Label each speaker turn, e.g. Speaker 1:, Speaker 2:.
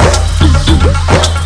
Speaker 1: Una fiesta, 50